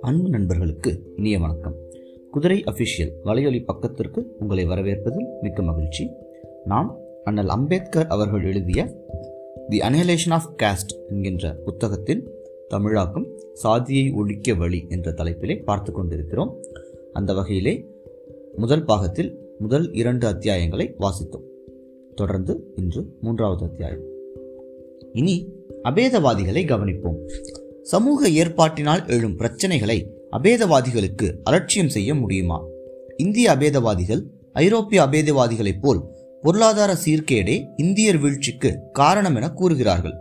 அன்பு நண்பர்களுக்கு இனிய வணக்கம். குதிரை அஃபிஷியல் வலையொலி பக்கத்திற்கு உங்களை வரவேற்பதில் மிக்க மகிழ்ச்சி. நான் அண்ணல் அம்பேத்கர் அவர்கள் எழுதிய தி அனலேஷன் ஆஃப் காஸ்ட் என்கின்ற புத்தகத்தின் தமிழாக்கம் சாதியை ஒழிக்க வழி என்ற தலைப்பிலே பார்த்து கொண்டிருக்கிறோம். அந்த வகையிலே முதல் பாகத்தில் முதல் இரண்டு அத்தியாயங்களை வாசித்தோம். தொடர்ந்து இன்று மூன்றாவது அத்தியாயம். இனி அபேதவாதிகளை கவனிப்போம். சமூக ஏற்பாட்டினால் எழும் பிரச்சனைகளை அபேதவாதிகளுக்கு அலட்சியம் செய்ய முடியுமா? இந்திய அபேதவாதிகள் ஐரோப்பிய அபேதவாதிகளைப் போல் பொருளாதார சீர்கேடே இந்தியர் வீழ்ச்சிக்கு காரணம் என கூறுகிறார்கள்.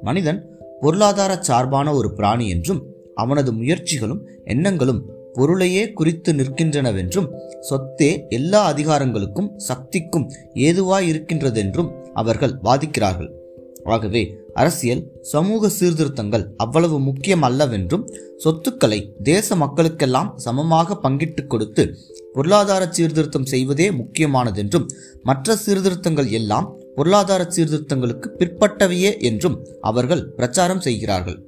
மனிதன் பொருளாதார சார்பான ஒரு பிராணி என்றும் அவனது முயற்சிகளும் எண்ணங்களும் பொருளையே குறித்து நிற்கின்றனவென்றும் சொத்தே எல்லா அதிகாரங்களுக்கும் சக்திக்கும் ஏதுவாய் இருக்கின்றதென்றும் அவர்கள் வாதிக்கிறார்கள். ஆகவே அரசியல் சமூக சீர்திருத்தங்கள் அவ்வளவு முக்கியம் அல்லவென்றும் சொத்துக்களை தேச மக்களுக்கெல்லாம் சமமாக பங்கிட்டு கொடுத்து பொருளாதார சீர்திருத்தம் செய்வதே முக்கியமானதென்றும் மற்ற சீர்திருத்தங்கள் எல்லாம் பொருளாதார சீர்திருத்தங்களுக்கு பிற்பட்டவையே என்றும் அவர்கள் பிரச்சாரம் செய்கிறார்கள்.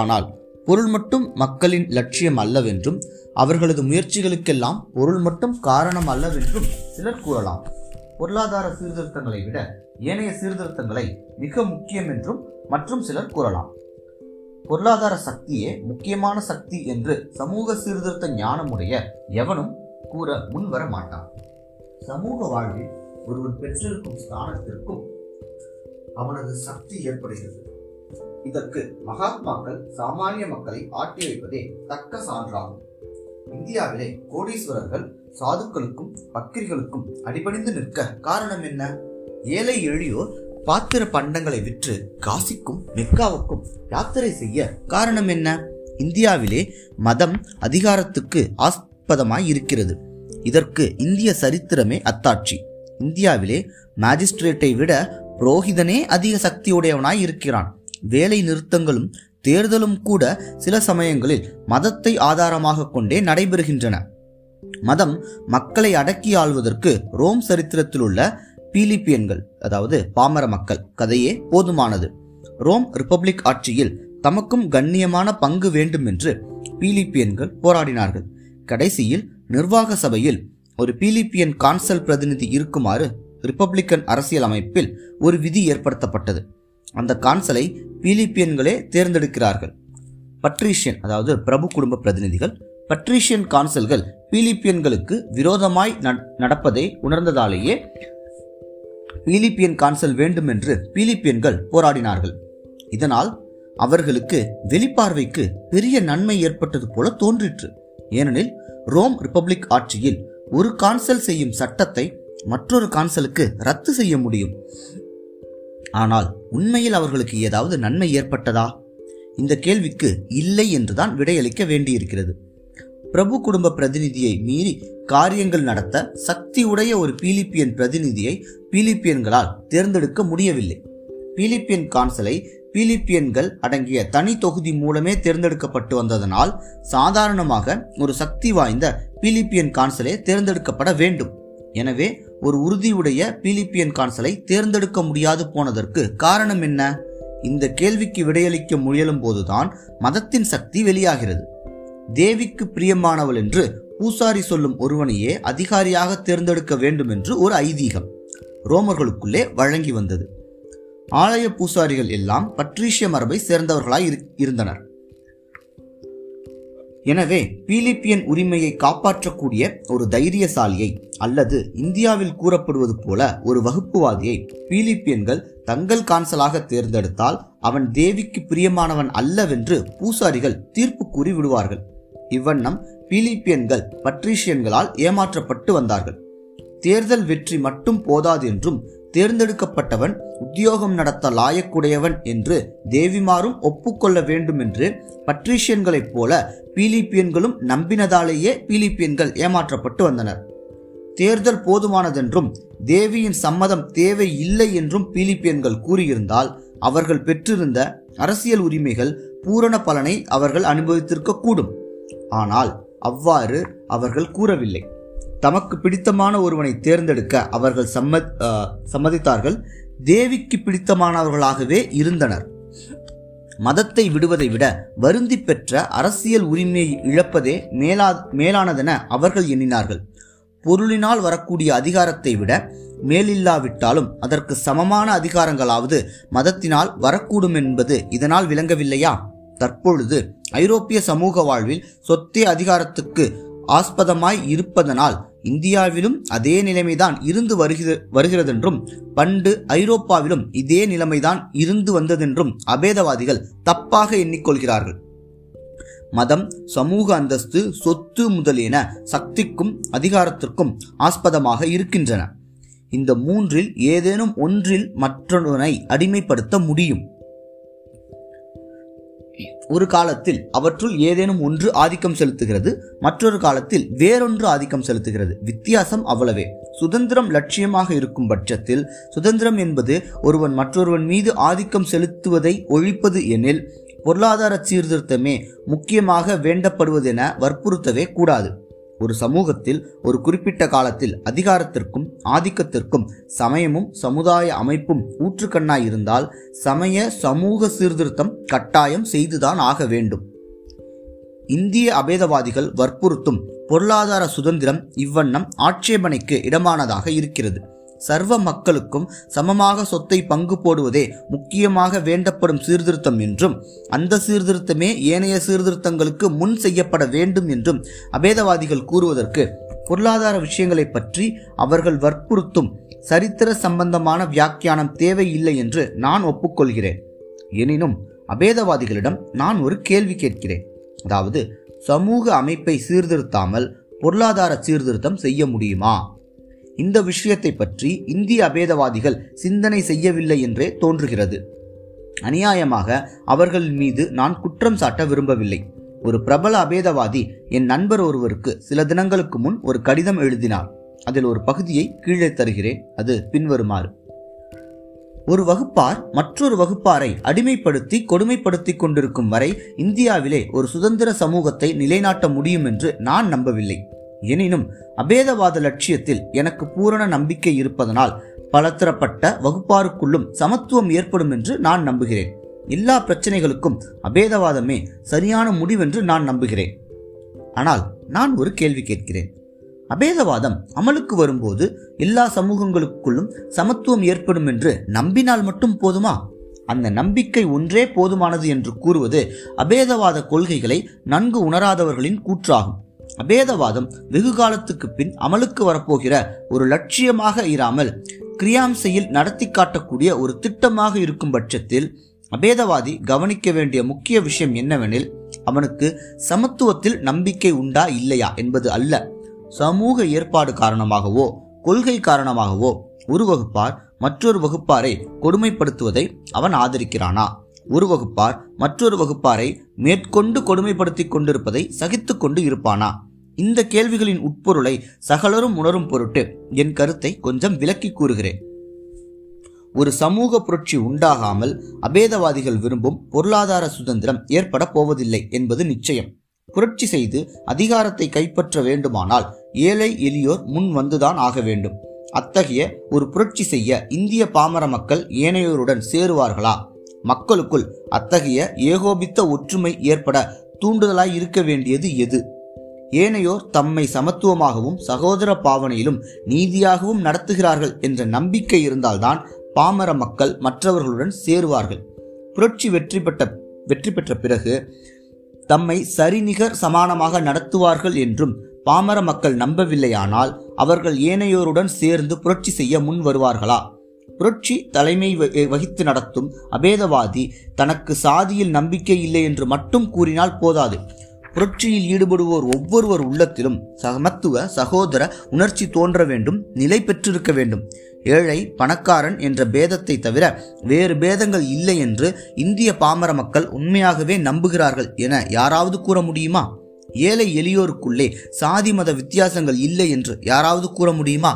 ஆனால் பொருள் மட்டும் மக்களின் லட்சியம் அல்லவென்றும் அவர்களது முயற்சிகளுக்கெல்லாம் பொருள் மட்டும் காரணம் அல்லவென்றும் சிலர் கூறலாம். பொருளாதார சீர்திருத்தங்களை விட ஏனைய சீர்திருத்தங்களை மிக முக்கியம் என்றும் மற்றும் சிலர் கூறலாம். பொருளாதார சக்தியே முக்கியமான சக்தி என்று சமூக சீர்திருத்த ஞானமுடைய எவனும் கூற முன்வர மாட்டான். சமூக வாழ்வில் ஒருவன் பெற்றிருக்கும் ஸ்தானத்திற்கும் அவனது சக்தி ஏற்படுகிறது. இதற்கு மகாத்மாக்கள் சாமானிய மக்களை ஆட்டி வைப்பதே தக்க சான்றாகும். இந்தியாவிலே கோடீஸ்வரர்கள் சாதுக்களுக்கும் பக்கிரிகளுக்கும் அடிபணிந்து நிற்க காரணம் என்ன? ஏழை எளியோர் பாத்திர பண்டங்களை விற்று காசிக்கும் மெக்காவுக்கும் யாத்திரை செய்ய காரணம் என்ன? இந்தியாவிலே மதம் அதிகாரத்துக்கு ஆஸ்பதமாய் இருக்கிறது. இதற்கு இந்திய சரித்திரமே அத்தாட்சி. இந்தியாவிலே மாஜிஸ்ட்ரேட்டை விட புரோகிதனே அதிக சக்தியுடையவனாய் இருக்கிறான். வேலை நிறுத்தங்களும் தேர்தலும் கூட சில சமயங்களில் மதத்தை ஆதாரமாக கொண்டே நடைபெறுகின்றன. மதம் மக்களை அடக்கி ஆள்வதற்கு ரோம் சரித்திரத்தில் உள்ள பீலிப்பியன்கள் அதாவது பாமர மக்கள் கதையே போதுமானது. ரோம் ரிப்பப்ளிக் ஆட்சியில் தமக்கும் கண்ணியமான பங்கு வேண்டும் என்று பீலிப்பியன்கள் போராடினார்கள். கடைசியில் நிர்வாக சபையில் ஒரு பீலிப்பியன் கான்சல் பிரதிநிதி இருக்குமாறு ரிப்பப்ளிக்கன் அரசியல் அமைப்பில் ஒரு விதி ஏற்படுத்தப்பட்டது. அந்த கான்சலை பீலிப்பியன்களே தேர்ந்தெடுக்கிறார்கள். பட்ரீஷியன் அதாவது பிரபு குடும்ப பிரதிநிதிகள் பட்ரீஷியன் கான்சல்கள் பீலிப்பியன்களுக்கு விரோதமாய் நடப்பதை உணர்ந்ததாலேயே பீலிப்பியன் கான்சல் வேண்டும் என்று பீலிப்பியன்கள் போராடினார்கள். இதனால் அவர்களுக்கு வெளிப்பார்வைக்கு பெரிய நன்மை ஏற்பட்டது போல தோன்றிற்று. ஏனெனில் ரோம் ரிப்பப்ளிக் ஆட்சியில் ஒரு கான்சல் செய்யும் சட்டத்தை மற்றொரு கான்சலுக்கு ரத்து செய்ய முடியும். ஆனால் உண்மையில் அவர்களுக்கு ஏதாவது நன்மை ஏற்பட்டதா? இந்த கேள்விக்கு இல்லை என்றுதான் விடையளிக்க வேண்டியிருக்கிறது. பிரபு குடும்ப பிரதிநிதியை மீறி காரியங்கள் நடத்த சக்தி உடைய ஒரு பிலிப்பியன் பிரதிநிதியை பிலிப்பியன்களால் தேர்ந்தெடுக்க முடியவில்லை. பிலிப்பியன் கான்சலை பீலிப்பியன்கள் அடங்கிய தனி தொகுதி மூலமே தேர்ந்தெடுக்கப்பட்டு வந்ததனால் சாதாரணமாக ஒரு சக்தி வாய்ந்த பிலிப்பியன் கான்சலே தேர்ந்தெடுக்கப்பட வேண்டும். எனவே ஒரு உறுதியுடைய பீலிப்பியன் கான்சலை தேர்ந்தெடுக்க முடியாது போனதற்கு காரணம் என்ன? இந்த கேள்விக்கு விடையளிக்க முயலும் போதுதான் மதத்தின் சக்தி வெளியாகிறது. தேவிக்கு பிரியமானவள் என்று பூசாரி சொல்லும் ஒருவனையே அதிகாரியாக தேர்ந்தெடுக்க வேண்டும் என்று ஒரு ஐதீகம் ரோமர்களுக்குள்ளே வழங்கி வந்தது. ஆலய பூசாரிகள் எல்லாம் பட்ரீஷிய மரபை சேர்ந்தவர்களாய் இருந்தனர். எனவே பீலிப்பியன் உரிமையை காப்பாற்றக்கூடிய ஒரு தைரியசாலியை அல்லது இந்தியாவில் கூறப்படுவது போல ஒரு வகுப்புவாதியை பீலிப்பியன்கள் தங்கள் கான்சலாக தேர்ந்தெடுத்தால் அவன் தேவிக்கு பிரியமானவன் அல்லவென்று பூசாரிகள் தீர்ப்பு கூறி விடுவார்கள். இவ்வண்ணம் பீலிப்பியன்கள் பட்ரீஷியன்களால் ஏமாற்றப்பட்டு வந்தார்கள். தேர்தல் வெற்றி மட்டும் போதாது என்றும் தேர்ந்தெடுக்கப்பட்டவன் உத்தியோகம் நடத்த லாயக்குடையவன் என்று தேவிமாரும் ஒப்புக்கொள்ள வேண்டும் என்று பட்ரீஷியன்களைப் போல பீலிப்பியன்களும் நம்பினதாலேயே பீலிப்பியன்கள் ஏமாற்றப்பட்டு வந்தனர். தேர்தல் போதுமானதென்றும் தேவியின் சம்மதம் தேவை இல்லை என்றும் பீலிப்பியன்கள் கூறியிருந்தால் அவர்கள் பெற்றிருந்த அரசியல் உரிமைகள் பூரண பலனை அவர்கள் அனுபவித்திருக்க கூடும் ஆனால் அவ்வாறு அவர்கள் கூறவில்லை. தமக்கு பிடித்தமான ஒருவனை தேர்ந்தெடுக்க அவர்கள் சம்ம சம்மதித்தார்கள். தேவிக்கு பிடித்தமானவர்களாகவே இருந்தனர். மதத்தை விடுவதை விட வருந்தி பெற்ற அரசியல் உரிமையை இழப்பதே மேலா மேலானதென அவர்கள் எண்ணினார்கள். பொருளினால் வரக்கூடிய அதிகாரத்தை விட மேலில்லாவிட்டாலும் அதற்கு சமமான அதிகாரங்களாவது மதத்தினால் வரக்கூடும் என்பது இதனால் விளங்கவில்லையா? தற்பொழுது ஐரோப்பிய சமூக வாழ்வில் சொத்தே அதிகாரத்துக்கு ஆஸ்பதமாய் இருப்பதனால் இந்தியாவிலும் அதே நிலைமைதான் இருந்து வருகிற வருகிறதென்றும் பண்டு ஐரோப்பாவிலும் இதே நிலைமைதான் இருந்து வந்ததென்றும் அபேதவாதிகள் தப்பாக எண்ணிக்கொள்கிறார்கள். மதம் சமூக அந்தஸ்து சொத்து முதலியன சக்திக்கும் அதிகாரத்திற்கும் ஆஸ்பதமாக இருக்கின்றன. இந்த மூன்றில் ஏதேனும் ஒன்றில் மற்றொன்றை அடிமைப்படுத்த முடியும். ஒரு காலத்தில் அவற்றுள் ஏதேனும் ஒன்று ஆதிக்கம் செலுத்துகிறது மற்றொரு காலத்தில் வேறொன்று ஆதிக்கம் செலுத்துகிறது. வித்தியாசம் அவ்வளவே. சுதந்திரம் லட்சியமாக இருக்கும் பட்சத்தில் சுதந்திரம் என்பது ஒருவன் மற்றொருவன் மீது ஆதிக்கம் செலுத்துவதை ஒழிப்பது எனில் பொருளாதார சீர்திருத்தமே முக்கியமாக வேண்டப்படுவதென வற்புறுத்தவே கூடாது. ஒரு சமூகத்தில் ஒரு குறிப்பிட்ட காலத்தில் அதிகாரத்திற்கும் ஆதிக்கத்திற்கும் சமயமும் சமுதாய அமைப்பும் ஊற்றுக்கண்ணாய் இருந்தால் சமய சமூக சீர்திருத்தம் கட்டாயம் செய்துதான் ஆக வேண்டும். இந்திய அபேதவாதிகள் வற்புறுத்தும் பொருளாதார சுதந்திரம் இவ்வண்ணம் ஆட்சேபனைக்கு இடமானதாக இருக்கிறது. சர்வ மக்களுக்கும் சமமாக சொத்தை பங்கு போடுவதே முக்கியமாக வேண்டப்படும் சீர்திருத்தம் என்றும் அந்த சீர்திருத்தமே ஏனைய சீர்திருத்தங்களுக்கு முன் செய்யப்பட வேண்டும் என்றும் அபேதவாதிகள் கூறுவதற்கு பொருளாதார விஷயங்களை பற்றி அவர்கள் வற்புறுத்தும் சரித்திர சம்பந்தமான வியாக்கியானம் தேவையில்லை என்று நான் ஒப்புக்கொள்கிறேன். எனினும் அபேதவாதிகளிடம் நான் ஒரு கேள்வி கேட்கிறேன். அதாவது சமூக அமைப்பை சீர்திருத்தாமல் பொருளாதார சீர்திருத்தம் செய்ய முடியுமா? இந்த விஷயத்தை பற்றி இந்திய அபேதவாதிகள் சிந்தனை செய்யவில்லை என்றே தோன்றுகிறது. அநியாயமாக அவர்கள் மீது நான் குற்றம் சாட்ட விரும்பவில்லை. ஒரு பிரபல அபேதவாதி என் நண்பர் ஒருவருக்கு சில தினங்களுக்கு முன் ஒரு கடிதம் எழுதினார். அதில் ஒரு பகுதியை கீழே தருகிறேன் அது பின்வருமாறு. ஒரு வகுப்பார் மற்றொரு வகுப்பாரை அடிமைப்படுத்தி கொடுமைப்படுத்தி கொண்டிருக்கும் வரை இந்தியாவிலே ஒரு சுதந்திர சமூகத்தை நிலைநாட்ட முடியும் என்று நான் நம்பவில்லை. எனினும் அபேதவாத லட்சியத்தில் எனக்கு பூரண நம்பிக்கை இருப்பதனால் பலதரப்பட்ட வகுப்பாருக்குள்ளும் சமத்துவம் ஏற்படும் என்று நான் நம்புகிறேன். எல்லா பிரச்சனைகளுக்கும் அபேதவாதமே சரியான முடிவென்று நான் நம்புகிறேன். ஆனால் நான் ஒரு கேள்வி கேட்கிறேன். அபேதவாதம் அமலுக்கு வரும்போது எல்லா சமூகங்களுக்குள்ளும் சமத்துவம் ஏற்படும் என்று நம்பினால் மட்டும் போதுமா? அந்த நம்பிக்கை ஒன்றே போதுமானது என்று கூறுவது அபேதவாத கொள்கைகளை நன்கு உணராதவர்களின் கூற்றாகும். அபேதவாதம் வெகு காலத்துக்கு பின் அமலுக்கு வரப்போகிற ஒரு லட்சியமாக இராமல் கிரியாம்சையில் நடத்தி காட்டக்கூடிய ஒரு திட்டமாக இருக்கும் பட்சத்தில் அபேதவாதி கவனிக்க வேண்டிய முக்கிய விஷயம் என்னவெனில் அவனுக்கு சமத்துவத்தில் நம்பிக்கை உண்டா இல்லையா என்பது அல்ல. சமூக ஏற்பாடு காரணமாகவோ கொள்கை காரணமாகவோ ஒரு வகுப்பார் மற்றொரு வகுப்பாரை கொடுமைப்படுத்துவதை அவன் ஆதரிக்கிறானா? ஒரு வகுப்பார் மற்றொரு வகுப்பாரை மேற்கொண்டு கொடுமைப்படுத்திக் கொண்டிருப்பதை சகித்து கொண்டு இருப்பானா? இந்த கேள்விகளின் உட்பொருளை சகலரும் உணரும் பொருட்டு என் கருத்தை கொஞ்சம் விளக்கி கூறுகிறேன். ஒரு சமூக புரட்சி உண்டாகாமல் அபேதவாதிகள் விரும்பும் பொருளாதார சுதந்திரம் ஏற்பட போவதில்லை என்பது நிச்சயம். புரட்சி செய்து அதிகாரத்தை கைப்பற்ற வேண்டுமானால் ஏழை எளியோர் முன் வந்துதான் ஆக வேண்டும். அத்தகைய ஒரு புரட்சி செய்ய இந்திய பாமர மக்கள் ஏனையோருடன் சேருவார்களா? மக்களுக்குள் அத்தகைய ஏகோபித்த ஒற்றுமை ஏற்பட தூண்டுதலாய் இருக்க வேண்டியது எது? ஏனையோர் தம்மை சமத்துவமாகவும் சகோதர பாவனையிலும் நீதியாகவும் நடத்துகிறார்கள் என்ற நம்பிக்கை இருந்தால்தான் பாமர மக்கள் மற்றவர்களுடன் சேருவார்கள். புரட்சி வெற்றி பெற்ற வெற்றி பெற்ற பிறகு தம்மை சரிநிகர் சமானமாக நடத்துவார்கள் என்றும் பாமர மக்கள் நம்பவில்லையானால் அவர்கள் ஏனையோருடன் சேர்ந்து புரட்சி செய்ய முன் வருவார்களா புரட்சி தலைமை வகித்து நடத்தும் அபேதவாதி தனக்கு சாதியில் நம்பிக்கை இல்லை என்று மட்டும் கூறினால் போதாது. புரட்சியில் ஈடுபடுவோர் ஒவ்வொருவர் உள்ளத்திலும் சமத்துவ சகோதர உணர்ச்சி தோன்ற வேண்டும் நிலை பெற்றிருக்க வேண்டும். ஏழை பணக்காரன் என்ற பேதத்தை தவிர வேறு பேதங்கள் இல்லை என்று இந்திய பாமர மக்கள் உண்மையாகவே நம்புகிறார்கள் என யாராவது கூற முடியுமா? ஏழை எளியோருக்குள்ளே சாதி மத வித்தியாசங்கள் இல்லை என்று யாராவது கூற முடியுமா?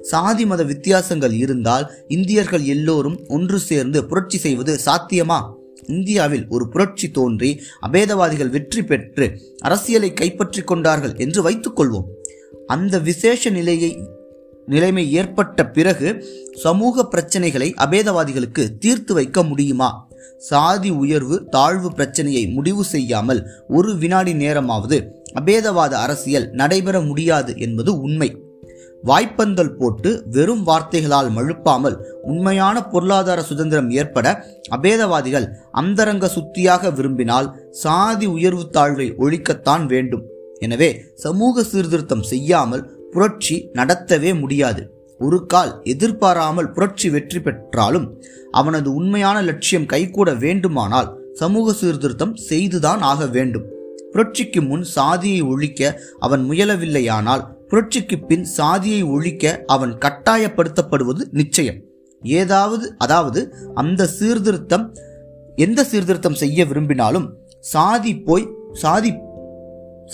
சாதி மத வித்தியாசங்கள் இருந்தால் இந்தியர்கள் எல்லோரும் ஒன்று சேர்ந்து புரட்சி செய்வது சாத்தியமா? இந்தியாவில் ஒரு புரட்சி தோன்றி அபேதவாதிகள் வெற்றி பெற்று அரசியலை கைப்பற்றி கொண்டார்கள் என்று வைத்துக்கொள்வோம் அந்த விசேஷ நிலையை நிலைமை ஏற்பட்ட பிறகு சமூக பிரச்சனைகளை அபேதவாதிகளுக்கு தீர்த்து வைக்க முடியுமா? சாதி உயர்வு தாழ்வு பிரச்சனையை முடிவு செய்யாமல் ஒரு வினாடி நேரமாவது அபேதவாத அரசியல் நடைபெற முடியாது என்பது உண்மை. வாய்ப்பந்தல் போட்டு வெறும் வார்த்தைகளால் மழுப்பாமல் உண்மையான பொருளாதார சுதந்திரம் ஏற்பட அபேதவாதிகள் அந்தரங்க சுத்தியாக விரும்பினால் சாதி உயர்வு தாழ்வை ஒழிக்கத்தான் வேண்டும். எனவே சமூக சீர்திருத்தம் செய்யாமல் புரட்சி நடத்தவே முடியாது. ஒரு கால் எதிர்பாராமல் புரட்சி வெற்றி பெற்றாலும் அவனது உண்மையான லட்சியம் கைகூட வேண்டுமானால் சமூக சீர்திருத்தம் செய்துதான் ஆக வேண்டும். புரட்சிக்கு முன் சாதியை ஒழிக்க அவன் முயலவில்லையானால் புரட்சிக்கு பின் சாதியை ஒழிக்க அவன் கட்டாயப்படுத்தப்படுவது நிச்சயம். ஏதாவது அதாவது அந்த சீர்திருத்தம் எந்த சீர்திருத்தம் செய்ய விரும்பினாலும் சாதி போய் சாதி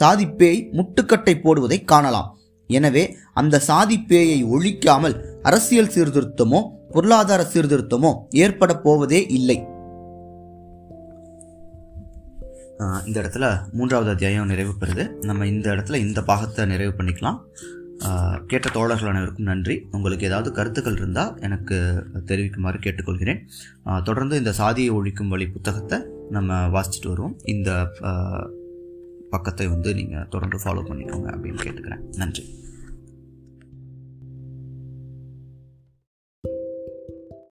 சாதி பேய் முட்டுக்கட்டை போடுவதை காணலாம். எனவே அந்த சாதி பேயை ஒழிக்காமல் அரசியல் சீர்திருத்தமோ பொருளாதார சீர்திருத்தமோ ஏற்பட போவதே இல்லை. இந்த இடத்துல மூன்றாவது அத்தியாயம் நிறைவு பெறுது. நம்ம இந்த இடத்துல இந்த பாகத்தை நிறைவு பண்ணிக்கலாம். கேட்ட தோழர்கள் அனைவருக்கும் நன்றி. உங்களுக்கு ஏதாவது கருத்துக்கள் இருந்தால் எனக்கு தெரிவிக்குமாறு கேட்டுக்கொள்கிறேன். தொடர்ந்து இந்த சாதியை ஒழிக்கும் வழி புத்தகத்தை நம்ம வாசிச்சுட்டு வருவோம். இந்த பக்கத்தை வந்து நீங்கள் தொடர்ந்து ஃபாலோ பண்ணிக்கோங்க அப்படின்னு கேட்டுக்கிறேன். நன்றி.